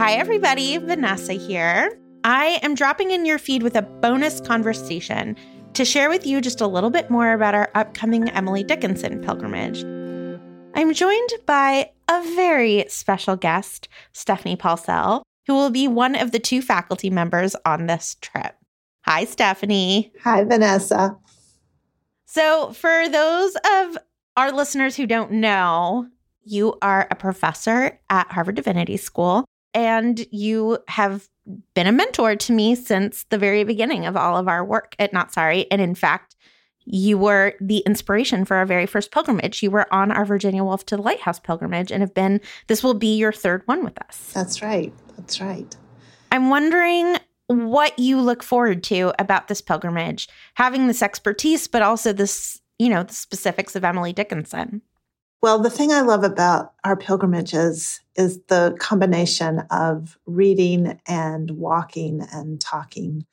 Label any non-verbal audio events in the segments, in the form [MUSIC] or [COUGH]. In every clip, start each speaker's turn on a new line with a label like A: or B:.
A: Hi, everybody. Vanessa here. I am dropping in your feed with a bonus conversation to share with you just a little bit more about our upcoming Emily Dickinson pilgrimage. I'm joined by a very special guest, Stephanie Paulsell, who will be one of the two faculty members on this trip. Hi, Stephanie.
B: Hi, Vanessa.
A: So, for those of our listeners who don't know, you are a professor at Harvard Divinity School and you have been a mentor to me since the very beginning of all of our work at Not Sorry. And in fact, you were the inspiration for our very first pilgrimage. You were on our Virginia Woolf to the Lighthouse pilgrimage and have been, this will be your third one with us.
B: That's right. That's right.
A: I'm wondering what you look forward to about this pilgrimage, having this expertise, but also this, you know, the specifics of Emily Dickinson.
B: Well, the thing I love about our pilgrimages is the combination of reading and walking and talking.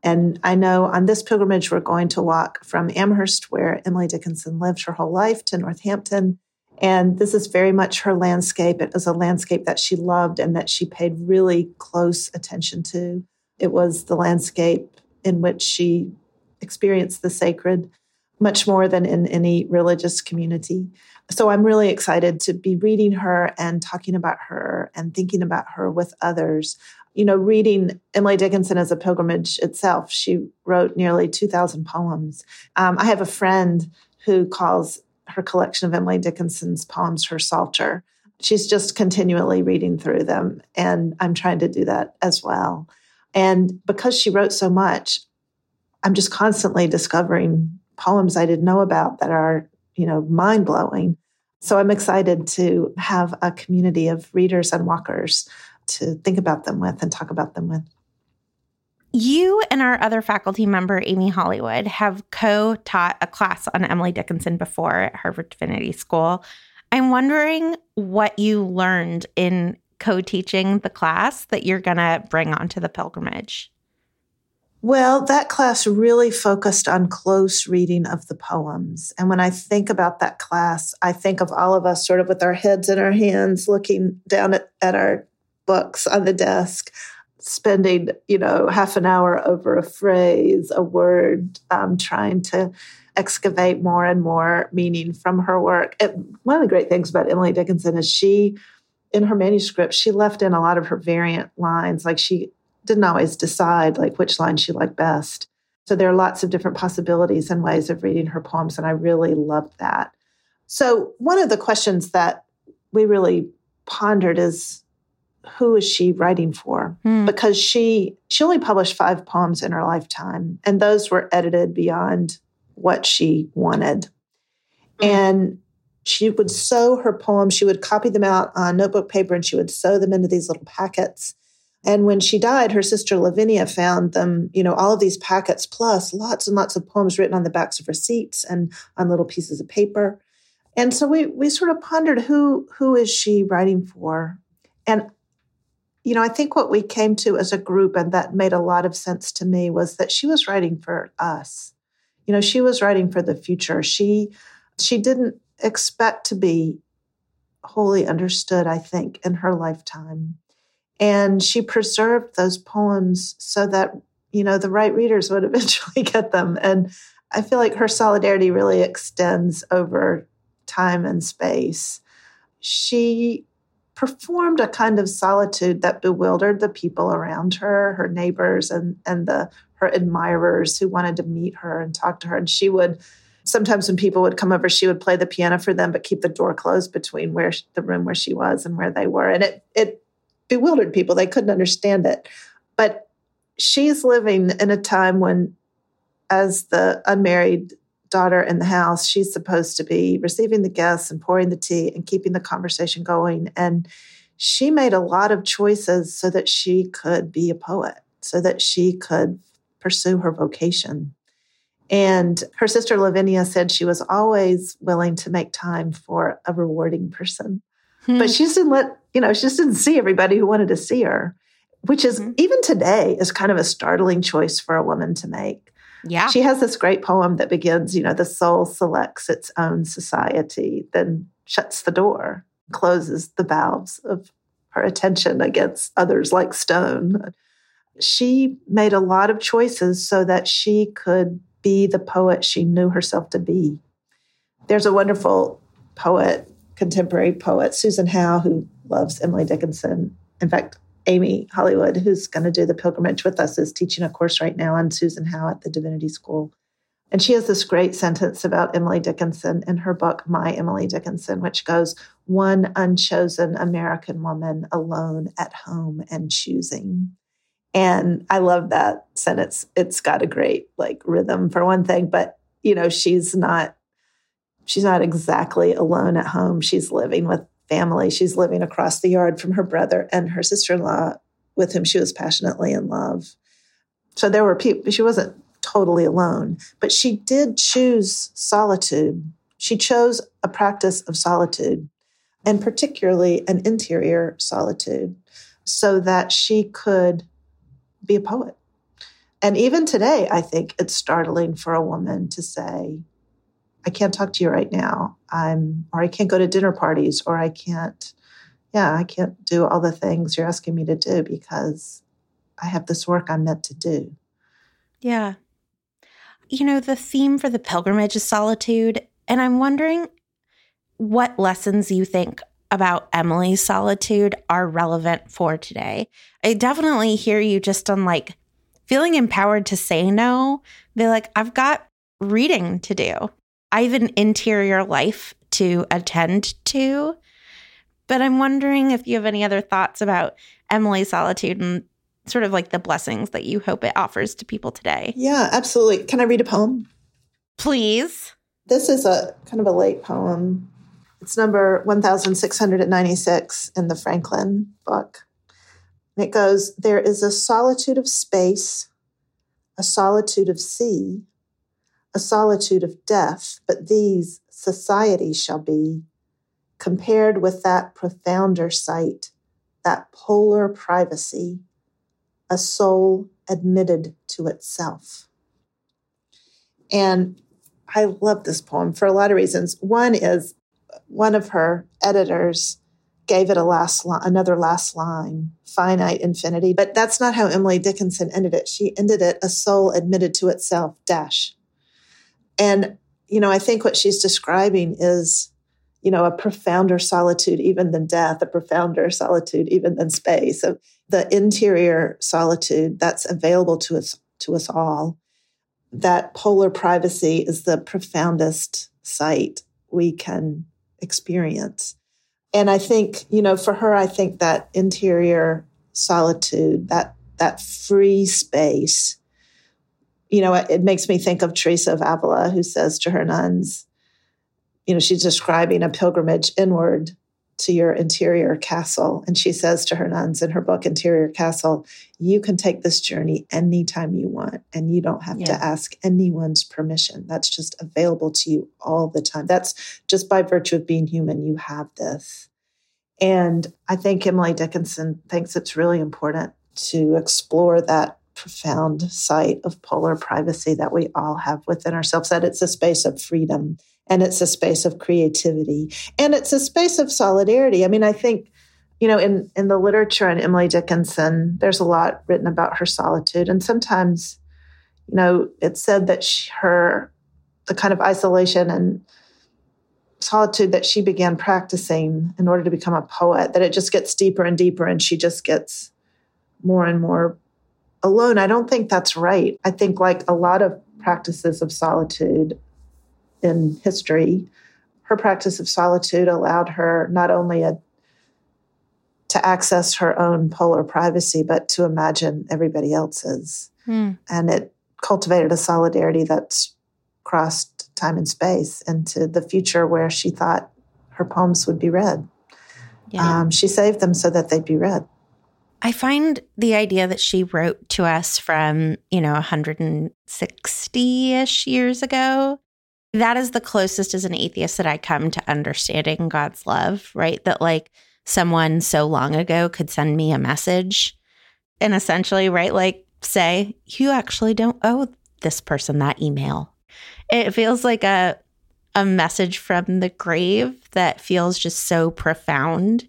B: And I know on this pilgrimage, we're going to walk from Amherst, where Emily Dickinson lived her whole life, to Northampton. And this is very much her landscape. It was a landscape that she loved and that she paid really close attention to. It was the landscape in which she experienced the sacred much more than in any religious community. So I'm really excited to be reading her and talking about her and thinking about her with others. You know, reading Emily Dickinson as a pilgrimage itself, she wrote nearly 2,000 poems. Um, I have a friend who calls her collection of Emily Dickinson's poems her psalter. She's just continually reading through them, and I'm trying to do that as well. And because she wrote so much, I'm just constantly discovering poems I didn't know about that are, you know, mind blowing. So I'm excited to have a community of readers and walkers to think about them with and talk about them with.
A: You and our other faculty member, Amy Hollywood, have co taught a class on Emily Dickinson before at Harvard Divinity School. I'm wondering what you learned in co teaching the class that you're going to bring onto the pilgrimage.
B: Well, that class really focused on close reading of the poems. And when I think about that class, I think of all of us sort of with our heads in our hands, looking down at, at our books on the desk, spending, you know, half an hour over a phrase, a word, um, trying to excavate more and more meaning from her work. And one of the great things about Emily Dickinson is she, in her manuscript, she left in a lot of her variant lines. Like she didn't always decide like which line she liked best. So there are lots of different possibilities and ways of reading her poems, and I really loved that. So one of the questions that we really pondered is who is she writing for? Hmm. Because she she only published five poems in her lifetime, and those were edited beyond what she wanted. Hmm. And she would sew her poems, she would copy them out on notebook paper and she would sew them into these little packets. And when she died, her sister Lavinia found them, you know, all of these packets plus lots and lots of poems written on the backs of receipts and on little pieces of paper. And so we we sort of pondered who who is she writing for? And you know, I think what we came to as a group and that made a lot of sense to me was that she was writing for us. You know, she was writing for the future. She she didn't expect to be wholly understood, I think, in her lifetime. And she preserved those poems so that, you know, the right readers would [LAUGHS] eventually get them. And I feel like her solidarity really extends over time and space. She performed a kind of solitude that bewildered the people around her, her neighbors and, and the her admirers who wanted to meet her and talk to her. And she would sometimes when people would come over, she would play the piano for them, but keep the door closed between where the room where she was and where they were. And it it bewildered people. They couldn't understand it. But she's living in a time when, as the unmarried daughter in the house, she's supposed to be receiving the guests and pouring the tea and keeping the conversation going. And she made a lot of choices so that she could be a poet, so that she could pursue her vocation. And her sister Lavinia said she was always willing to make time for a rewarding person. Hmm. But she just didn't let, you know, she just didn't see everybody who wanted to see her, which is hmm. even today is kind of a startling choice for a woman to make.
A: Yeah.
B: She has this great poem that begins, you know, the soul selects its own society, then shuts the door, closes the valves of her attention against others like Stone. She made a lot of choices so that she could be the poet she knew herself to be. There's a wonderful poet, contemporary poet, Susan Howe, who loves Emily Dickinson. In fact, Amy Hollywood, who's going to do the pilgrimage with us, is teaching a course right now on Susan Howe at the Divinity School. And she has this great sentence about Emily Dickinson in her book, My Emily Dickinson, which goes, One unchosen American woman alone at home and choosing. And I love that sentence. It's got a great like rhythm for one thing, but you know, she's not she's not exactly alone at home. She's living with family. She's living across the yard from her brother and her sister-in-law with whom she was passionately in love. So there were people she wasn't totally alone. But she did choose solitude. She chose a practice of solitude, and particularly an interior solitude, so that she could be a poet. And even today, I think it's startling for a woman to say, I can't talk to you right now. I'm, or I can't go to dinner parties, or I can't, yeah, I can't do all the things you're asking me to do because I have this work I'm meant to do.
A: Yeah you know, the theme for the pilgrimage is solitude. And I'm wondering what lessons you think about Emily's solitude are relevant for today. I definitely hear you just on like feeling empowered to say no. They're like, I've got reading to do, I have an interior life to attend to. But I'm wondering if you have any other thoughts about Emily's solitude and sort of like the blessings that you hope it offers to people today.
B: Yeah, absolutely. Can I read a poem?
A: Please.
B: This is a kind of a late poem. It's number 1696 in the Franklin book. And it goes There is a solitude of space, a solitude of sea, a solitude of death, but these society shall be compared with that profounder site, that polar privacy a soul admitted to itself. And I love this poem for a lot of reasons. One is one of her editors gave it a last another last line, finite infinity, but that's not how Emily Dickinson ended it. She ended it a soul admitted to itself dash. And you know, I think what she's describing is you know, a profounder solitude even than death, a profounder solitude even than space. The interior solitude that's available to us to us all. That polar privacy is the profoundest site we can experience. And I think, you know, for her, I think that interior solitude, that that free space, you know, it, it makes me think of Teresa of Avila, who says to her nuns, you know, she's describing a pilgrimage inward to your interior castle. And she says to her nuns in her book, Interior Castle, you can take this journey anytime you want, and you don't have yeah. to ask anyone's permission. That's just available to you all the time. That's just by virtue of being human, you have this. And I think Emily Dickinson thinks it's really important to explore that profound site of polar privacy that we all have within ourselves, that it's a space of freedom and it's a space of creativity and it's a space of solidarity. I mean, I think, you know, in, in the literature on Emily Dickinson, there's a lot written about her solitude. And sometimes, you know, it's said that she, her, the kind of isolation and solitude that she began practicing in order to become a poet, that it just gets deeper and deeper and she just gets more and more alone. I don't think that's right. I think, like a lot of practices of solitude, in history, her practice of solitude allowed her not only a, to access her own polar privacy, but to imagine everybody else's. Mm. And it cultivated a solidarity that's crossed time and space into the future where she thought her poems would be read. Yeah. Um, she saved them so that they'd be read.
A: I find the idea that she wrote to us from, you know, 160 ish years ago that is the closest as an atheist that I come to understanding God's love, right? That like someone so long ago could send me a message and essentially, right, like say, you actually don't owe this person that email. It feels like a a message from the grave that feels just so profound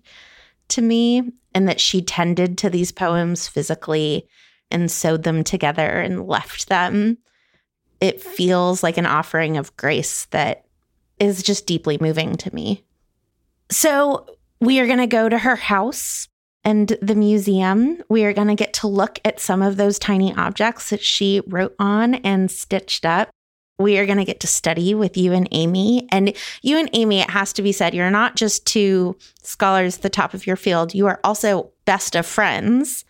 A: to me. And that she tended to these poems physically and sewed them together and left them. It feels like an offering of grace that is just deeply moving to me. So, we are going to go to her house and the museum. We are going to get to look at some of those tiny objects that she wrote on and stitched up. We are going to get to study with you and Amy. And you and Amy, it has to be said, you're not just two scholars at the top of your field, you are also best of friends.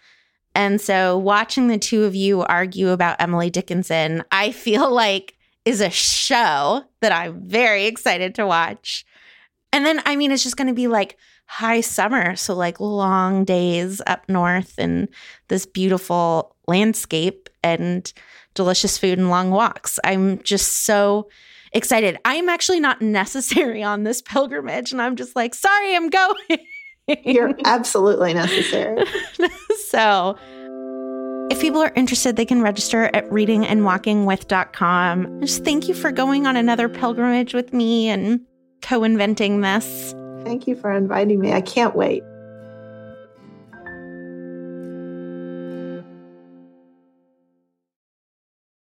A: And so watching the two of you argue about Emily Dickinson, I feel [LAUGHS] like is a show that I'm very excited to watch. And then, I mean, it's just going to be like high summer. So, like long days up north and this beautiful landscape and delicious food and long walks. I'm just so excited. I'm actually not [LAUGHS] necessary on this pilgrimage. And I'm just like, sorry, I'm going.
B: You're [LAUGHS] absolutely necessary. [LAUGHS]
A: so, if people are interested, they can register at readingandwalkingwith.com. Just thank you for going on another pilgrimage with me and co inventing this.
B: Thank you for inviting me. I can't wait.